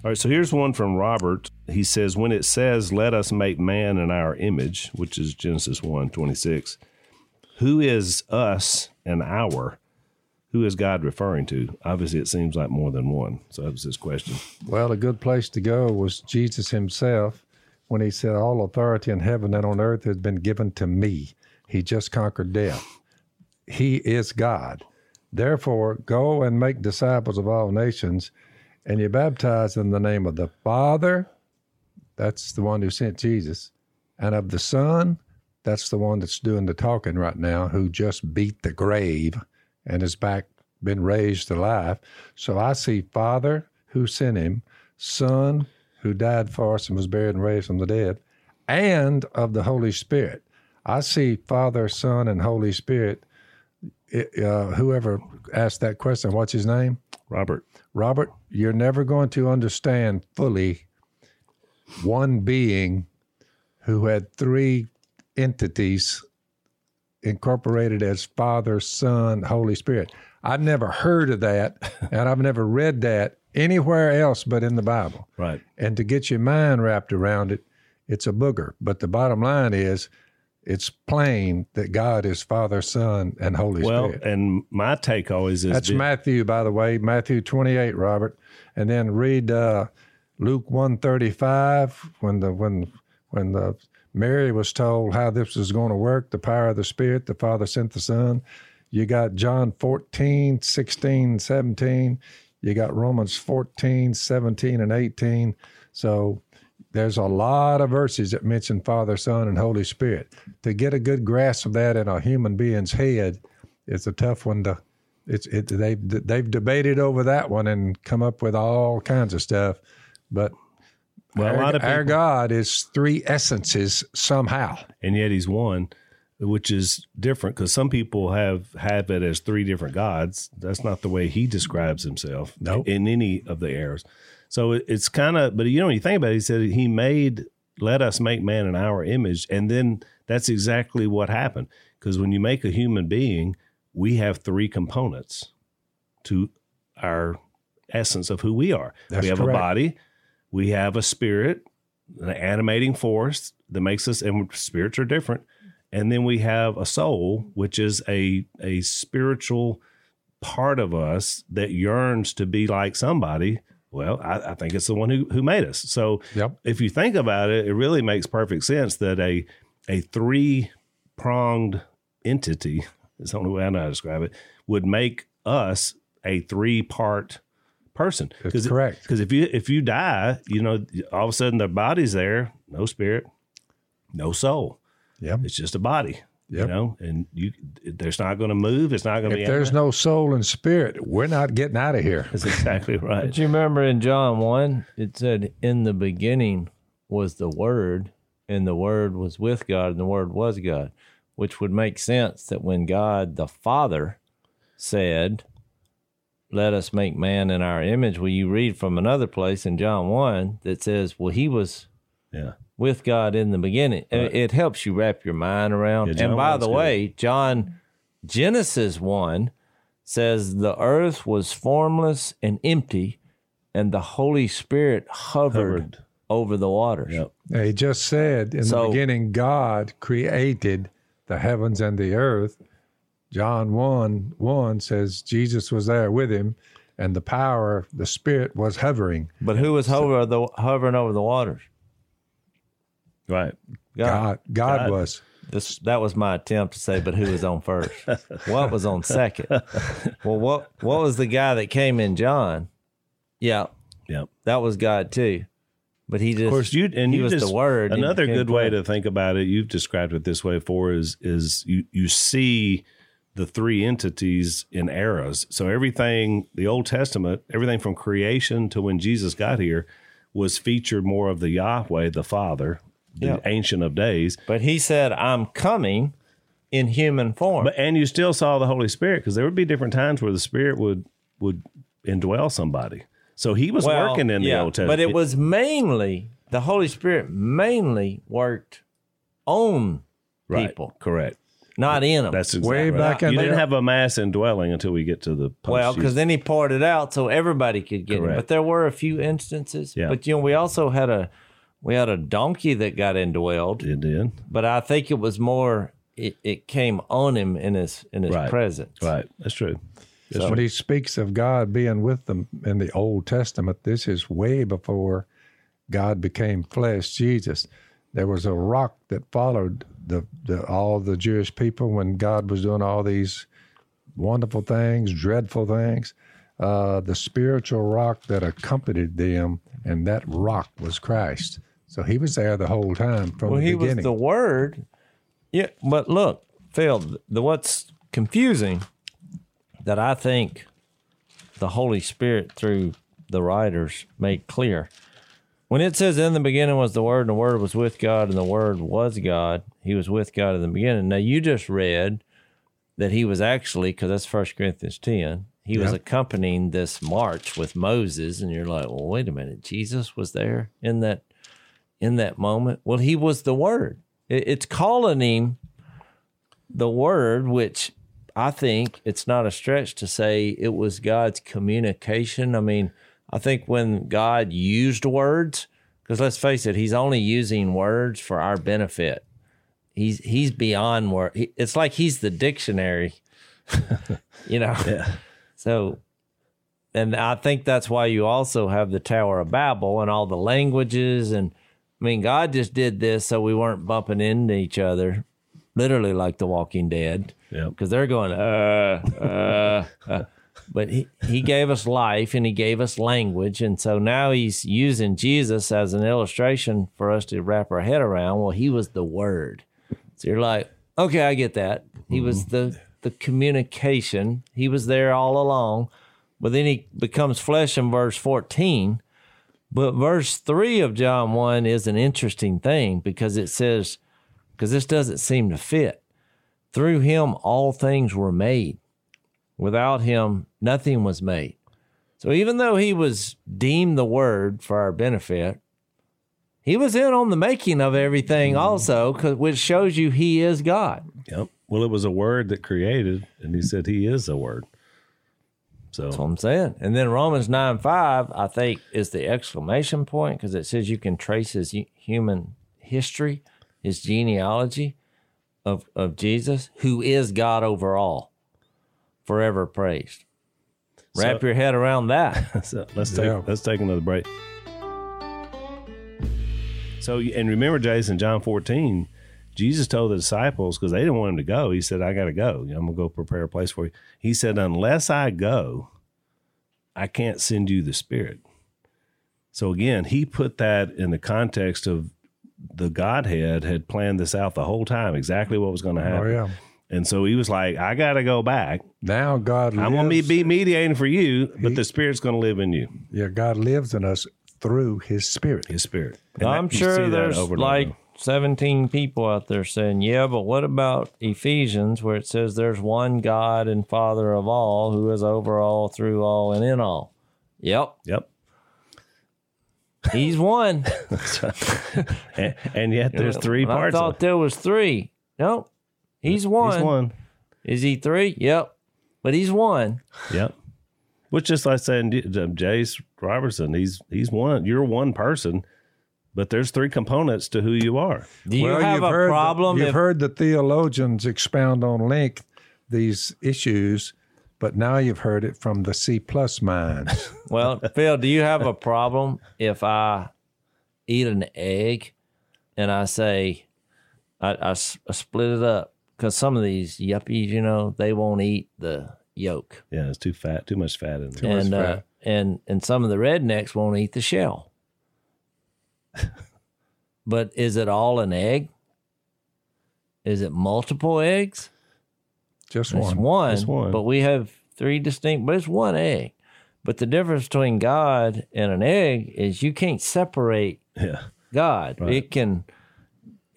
All right, so here's one from Robert. He says, When it says, Let us make man in our image, which is Genesis 1 26, who is us and our? Who is God referring to? Obviously, it seems like more than one. So that was his question. Well, a good place to go was Jesus himself when he said, All authority in heaven and on earth has been given to me. He just conquered death. He is God. Therefore, go and make disciples of all nations, and you baptize in the name of the Father, that's the one who sent Jesus, and of the Son, that's the one that's doing the talking right now, who just beat the grave and is back, been raised to life. So I see Father who sent him, Son who died for us and was buried and raised from the dead, and of the Holy Spirit. I see Father, Son, and Holy Spirit. It, uh, whoever asked that question, what's his name? Robert. Robert, you're never going to understand fully one being who had three entities incorporated as Father, Son, Holy Spirit. I've never heard of that, [laughs] and I've never read that anywhere else but in the Bible. Right. And to get your mind wrapped around it, it's a booger. But the bottom line is, it's plain that God is Father, Son, and Holy Well, Spirit. Well, and my take always is That's that- Matthew, by the way, Matthew 28, Robert. And then read uh, Luke 135 when the when when the Mary was told how this was going to work, the power of the Spirit, the Father sent the Son. You got John 14, 16, 17. You got Romans 14, 17, and 18. So there's a lot of verses that mention Father, Son, and Holy Spirit. To get a good grasp of that in a human being's head, it's a tough one to. It's it they've they've debated over that one and come up with all kinds of stuff, but Well, a our, lot of our God is three essences somehow. and yet he's one, which is different because some people have have it as three different gods. That's not the way he describes himself Nope. in any of the errors. So it, it's kind of, but you know, when you think about it, he said he made, let us make man in our image. And then that's exactly what happened. Because when you make a human being, we have three components to our essence of who we are. That's we have correct. a body, we have a spirit, an animating force that makes us, and spirits are different. And then we have a soul, which is a a spiritual part of us that yearns to be like somebody. Well, I, I think it's the one who, who made us. So Yep. if you think about it, it really makes perfect sense that a a three pronged entity is the only way I know how to describe it would make us a three part person. That's correct. Because if you if you die, you know, all of a sudden the body's there, no spirit, no soul. Yep. It's just a body. You know, and you there's not going to move. It's not going to be. If there's no soul and spirit, we're not getting out of here. That's exactly [laughs] right. But you remember in John 1, it said, In the beginning was the Word, and the Word was with God, and the Word was God, which would make sense that when God the Father said, Let us make man in our image, well, you read from another place in John 1 that says, Well, he was Yeah. with God in the beginning. It- It helps you wrap your mind around. Yeah, and by the good. way, John Genesis 1 says the earth was formless and empty and the Holy Spirit hovered, Hovered. over the waters. Yep. He just said in the beginning, God created the heavens and the earth. John 1 1 says Jesus was there with him, and the power, the Spirit was hovering. But who was hover the, hovering over the waters? Right. God. God, God, God. was. this that was my attempt to say, but who was on first? [laughs] what was on second? Well, what what was the guy that came in John? Yeah, Yep. that was God too. But he just Of course, you and he you was just, the word. Another good way to think about it, you've described it this way before, is is you you see the three entities in eras. So everything, the Old Testament, everything from creation to when Jesus got here, was featured more of the Yahweh, the Father, the Yeah. Ancient of Days. But he said, "I'm coming in human form." But and you still saw the Holy Spirit because there would be different times where the Spirit would would indwell somebody. So he was Well, working in the Old Testament. But it was mainly the Holy Spirit mainly worked on right, people, correct. Not in them. That's exactly Way right. back in You didn't have a mass indwelling until we get to the post well, because then he poured it out so everybody could get it. But there were a few instances. Yeah. But you know, we also had a we had a donkey that got indwelled, it did. but I think it was more it, it came on him in his in his Right. presence. Right. That's true. when he speaks of God being with them in the Old Testament, this is way before God became flesh, Jesus. There was a rock that followed the, the all the Jewish people when God was doing all these wonderful things, dreadful things. Uh, the spiritual rock that accompanied them, and that rock was Christ. So he was there the whole time from Well, the he was the Word. Yeah, but look, Phil, the what's confusing that I think the Holy Spirit through the writers made clear. When it says in the beginning was the Word, and the Word was with God, and the Word was God, He was with God in the beginning. Now you just read that He was actually, because that's First Corinthians ten, He was accompanying this march with Moses, and you're like, well, wait a minute, Jesus was there in that in that moment? Well, he was the Word. It- It's calling him the Word, which I think it's not a stretch to say it was God's communication. I mean, I think when God used words, because let's face it, He's only using words for our benefit. He's He's beyond word. he- It's like He's the dictionary, [laughs] you know. Yeah. So, and I think that's why you also have the Tower of Babel and all the languages. And I mean, God just did this so we weren't bumping into each other, literally like The Walking Dead, Yep. because they're going, uh, uh, uh. But he, he gave us life and he gave us language. And so now he's using Jesus as an illustration for us to wrap our head around. Well, he was the Word. So you're like, okay, I get that. He was mm-hmm. the the communication. He was there all along. But then he becomes flesh in verse 14. But verse 3 of John 1 is an interesting thing because it says, because this doesn't seem to fit. Through him, all things were made. Without him, nothing was made. So even though he was deemed the word for our benefit, he was in on the making of everything also, which shows you he is God. Yep. Well, it was a word that created, and he said he is a word. So That's what I'm saying. And then Romans 9 5, I think, is the exclamation point because it says you can trace his human history, his genealogy of, of Jesus, who is God over all, forever praised. Wrap So- your head around that. [laughs] So let's take Yeah. let's take another break. So and remember, Jason, John fourteen, Jesus told the disciples because they didn't want him to go. He said, "I got to go. I'm gonna go prepare a place for you." He said, "Unless I go, I can't send you the Spirit." So again, he put that in the context of the Godhead had planned this out the whole time, exactly what was going to oh happen. yeah. And so he was like, "I got to go back. Now God lives. I'm going to be mediating for you, but the Spirit's going to live in you." yeah, God lives in us through His Spirit. His spirit. And I'm that- sure there's over like over. 17 people out there saying, yeah, but what about Ephesians where it says there's one God and Father of all who is over all, through all, and in all? Yep, Yep. he's one. [laughs] And, and yet there's three parts. I of thought it. there was three. Nope. He's one. He's one. Is he three? Yep. But he's one. Yep. Which just like saying J- J- Jase Robertson, he's he's one. You're one person, but there's three components to who you are. Do you have you've a heard the- problem you've if heard the theologians expound on length these issues, but now you've heard it from the C plus minds. [laughs] Well, Phil, do you have a problem if I eat an egg and I say, I split it up because some of these yuppies, you know, they won't eat the yolk, Yeah, it's too fat, too much fat in there. and uh, and and some of the rednecks won't eat the shell. [laughs] but is it all an egg? Is it multiple eggs? Just It's one. one, It's one. but we have three distinct, but it's one egg. But the difference between God and an egg is you can't separate Yeah. God. It can,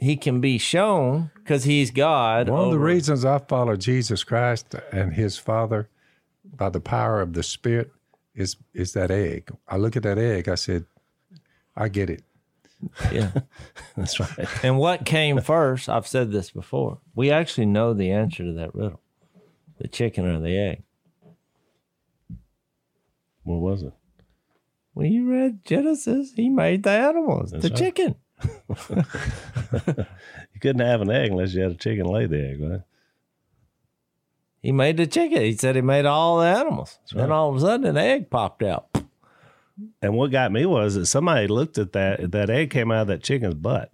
he can be shown because he's God. One of the reasons I follow Jesus Christ and his Father by the power of the Spirit is is that egg. I look at that egg, I said, I get it. Yeah. [laughs] That's right. and what came first? I've said this before. We actually know the answer to that riddle: the chicken or the egg. What was it? When you read Genesis, he made the animals, the right. chicken. You couldn't have an egg unless you had a chicken lay the egg, right? He made the chicken. He said he made all the animals. Then right. all of a sudden, an egg popped out. And what got me was that somebody looked at that that egg came out of that chicken's butt,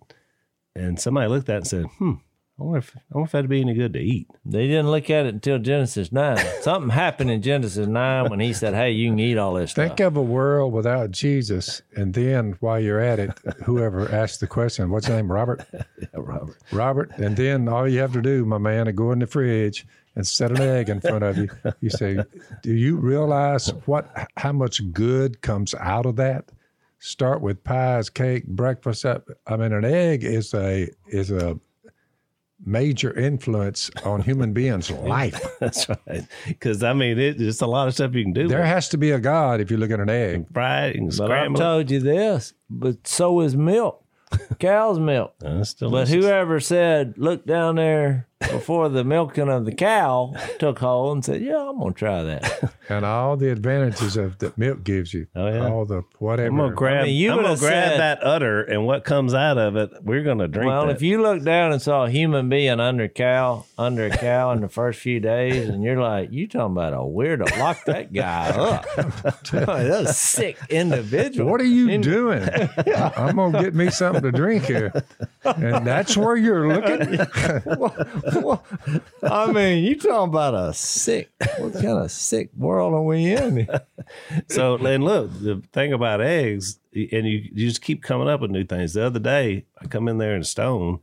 and somebody looked at it and said, "Hmm, I wonder if I wonder if that'd be any good to eat." They didn't look at it until Genesis 9. [laughs] Something happened in Genesis 9 when he said, Hey, you can eat all this stuff. Think of a world without Jesus, and then while you're at it, whoever asked the question, what's your name, Robert? [laughs] Yeah, Robert. Robert, and then all you have to do, my man, is go in the fridge and set an egg in front of you. You say, "Do you realize what how much good comes out of that?" Start with pies, cake, breakfast. I mean, an egg is a is a major influence on human beings' [laughs] life. That's right. Because I mean, it, it's a lot of stuff you can do. There with has to be a God if you look at an egg. Right. it, you can But I've scramble it. told you this, but so is milk, [laughs] cow's milk. It's But whoever said, look down there before the milking of the cow took hold and said, yeah, I'm going to try that. [laughs] and all the advantages of that milk gives you. Oh, yeah. All the whatever. I'm gonna grab. I mean, you I'm gonna grab said- that udder, and what comes out of it, we're gonna drink. well, that. if you look down and saw a human being under a cow, under a cow in the first few days, and you're like, you talking about a weirdo, lock that guy up. [laughs] Oh, that's a sick [laughs] individual. What are you doing? I'm gonna get me something to drink here, and that's where you're looking. [laughs] I mean, you talking about a sick, what kind of sick world are we in? [laughs] So, and look, the thing about eggs, and you, you just keep coming up with new things. The other day, I come in there and Stone,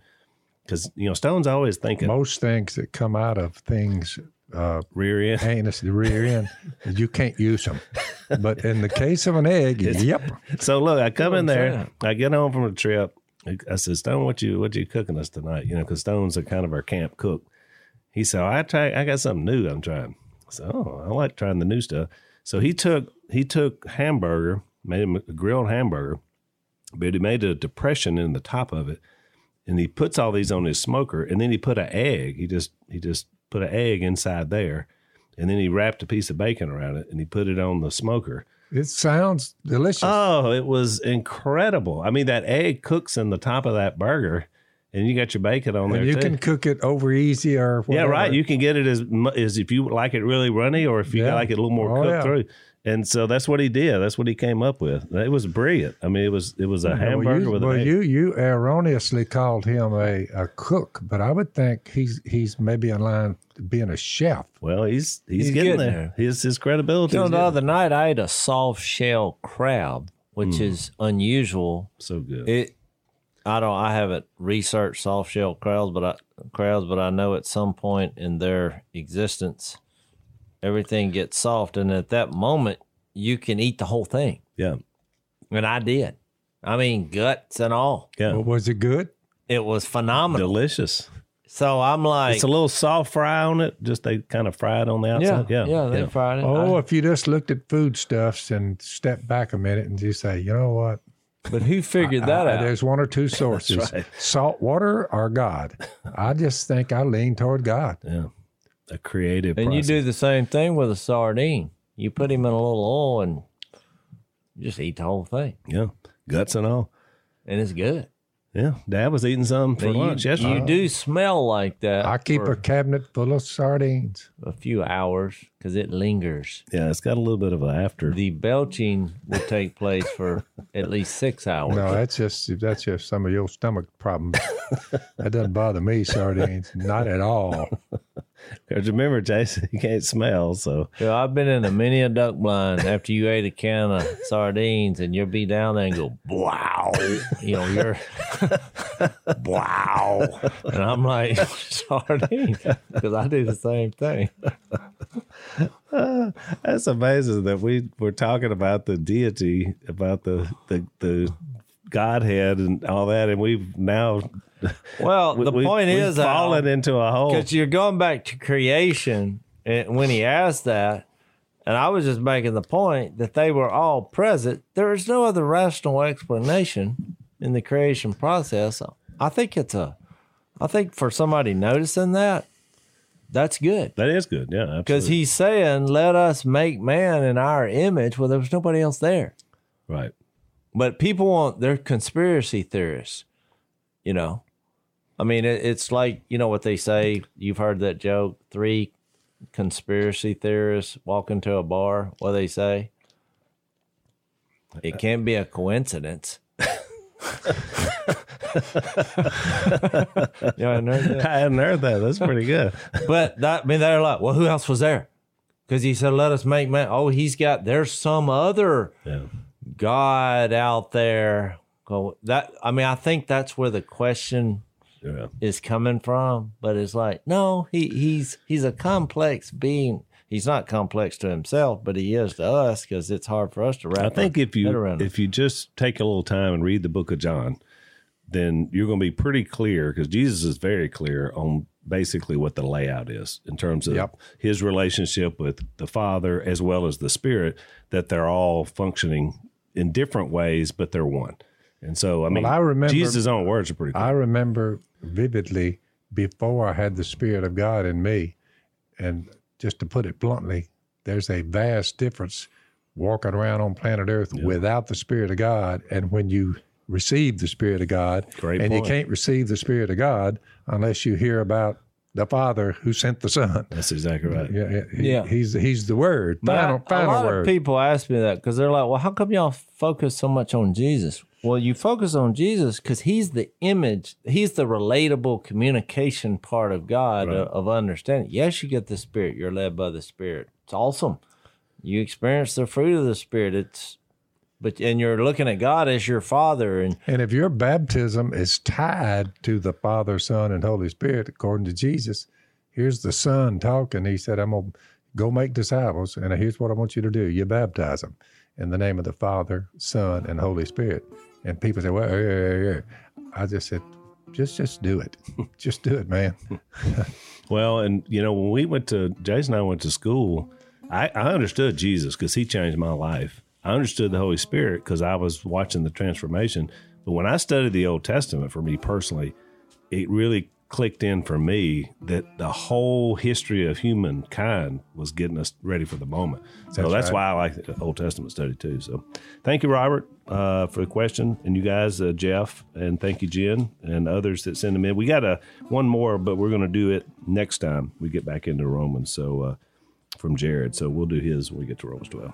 because you know Stone's always thinking Most things that come out of things, uh, rear end. anus, the rear end, [laughs] you can't use them. But in the case of an egg, yep. So look, I come in there. I get home from a trip. I said, Stone, what you what you cooking us tonight? You know, because Stone's a kind of our camp cook. He said, oh, I try, I got something new. I'm trying. I said, oh, I like trying the new stuff. So he took he took hamburger, made him a grilled hamburger, but he made a depression in the top of it, and he puts all these on his smoker, and then he put an egg. He just he just put an egg inside there, and then he wrapped a piece of bacon around it, and he put it on the smoker. It sounds delicious. Oh, it was incredible. I mean, that egg cooks in the top of that burger, and you got your bacon on there you too. can cook it over easy or yeah, right. You can get it as as if you like it really runny, or if you Yeah. like it a little more Oh, cooked yeah. through. And so that's what he did. That's what he came up with. It was brilliant. I mean, it was it was a Well, hamburger you, with well, egg. you you erroneously called him a, a cook, but I would think he's he's maybe in line to being a chef. well, he's he's, He's getting, getting there. His his credibility. You know, is the other night I ate a soft shell crab, which hmm. is unusual. so good. It, I don't, I haven't researched soft shell crabs, but I crabs, but I know at some point in their existence, everything gets soft, and at that moment, you can eat the whole thing, yeah, and I did. I mean, guts and all. yeah, Well, was it good? It was phenomenal. delicious. So I'm like, It's a little soft fry on it. Just they kind of fry it on the outside. yeah, Yeah, they fried it. Oh, I- if you just looked at foodstuffs and stepped back a minute and just say, you know what? but who figured that I- out? There's one or two [laughs] sources: right. salt water or God. I just think I lean toward God. yeah. A creative. And you do the same thing with a sardine. You put him in a little oil and you just eat the whole thing, Yeah, guts and all. and it's good. Yeah, Dad was eating some for But lunch you, yesterday. you do smell like that. I keep a cabinet full of sardines. a few hours because it lingers. yeah, it's got a little bit of an after. The belching will take place for at least six hours. No, that's just that's just some of your stomach problems. [laughs] that doesn't bother me, sardines, not at all. Because remember, Jason, [laughs] you can't smell, so know, I've been in a many a duck blind after you ate a can of sardines and you'll be down there and go, wow. You know, you're, [laughs] wow. And I'm like, [laughs] sardines, because I do the same thing. that's amazing that we were talking about the deity, about the the, the Godhead and all that, and we've now Well, [laughs] the point we've is, Al, fallen into a hole. Because you're going back to creation, and when he asked that, and I was just making the point that they were all present. There is no other rational explanation in the creation process. I think it's a, I think for somebody noticing that, that's good That is good, yeah, because he's saying, "Let us make man in our image." Well, there was nobody else there. right. But people want they're conspiracy theorists, you know. I mean, it, it's like you know what they say. You've heard that joke: three conspiracy theorists walk into a bar. What they say? It can't be a coincidence. know, I know that. I hadn't heard that. That's pretty good. [laughs] But that I mean, they're like, well, who else was there? Because he said, "Let us make man." Oh, he's got. There's some other Yeah. God out there. Go that. I mean, I think that's where the question Yeah. is coming from. But it's like, no, he he's he's a complex being. He's not complex to himself, but he is to us because it's hard for us to wrap. I think our if you head around it. if you just take a little time and read the book of John, then you're going to be pretty clear because Jesus is very clear on basically what the layout is in terms of Yep. his relationship with the Father as well as the Spirit. That they're all functioning in different ways, but they're one. And so, I mean, I remember- Jesus' own words are pretty. Clear. I remember vividly before I had the Spirit of God in me, and just to put it bluntly, there's a vast difference walking around on planet Earth without the Spirit of God, and when you receive the Spirit of God, Great and point. you can't receive the Spirit of God unless you hear about the Father who sent the Son. That's exactly right. Yeah, he- Yeah. he's he's the Word, But final, I- final a lot word. of people ask me that because they're like, "Well, how come y'all focus so much on Jesus?" Well, you focus on Jesus because He's the image. He's the relatable communication part of God Right. of, of understanding. Yes, you get the Spirit. You're led by the Spirit. It's awesome. You experience the fruit of the Spirit. It's but and you're looking at God as your Father, and And if your baptism is tied to the Father, Son, and Holy Spirit, according to Jesus, here's the Son talking. He said, I'm going to go make disciples, and here's what I want you to do. You baptize them in the name of the Father, Son, and Holy Spirit. And people say, well, yeah, yeah, yeah. I just said, just just do it. [laughs] just do it, man. [laughs] Well, and you know, when we went to Jason and I went to school, I, I understood Jesus because he changed my life. I understood the Holy Spirit because I was watching the transformation. But when I studied the Old Testament for me personally, it really clicked in for me that the whole history of humankind was getting us ready for the moment. So that's, That's right. why I like the Old Testament study too. So thank you, Robert, uh, for the question, and you guys, uh, Jeff, and thank you, Jen, and others that send them in. We got a one more, but we're going to do it next time we get back into Romans. So uh, from Jared, so we'll do his when we get to Romans twelve.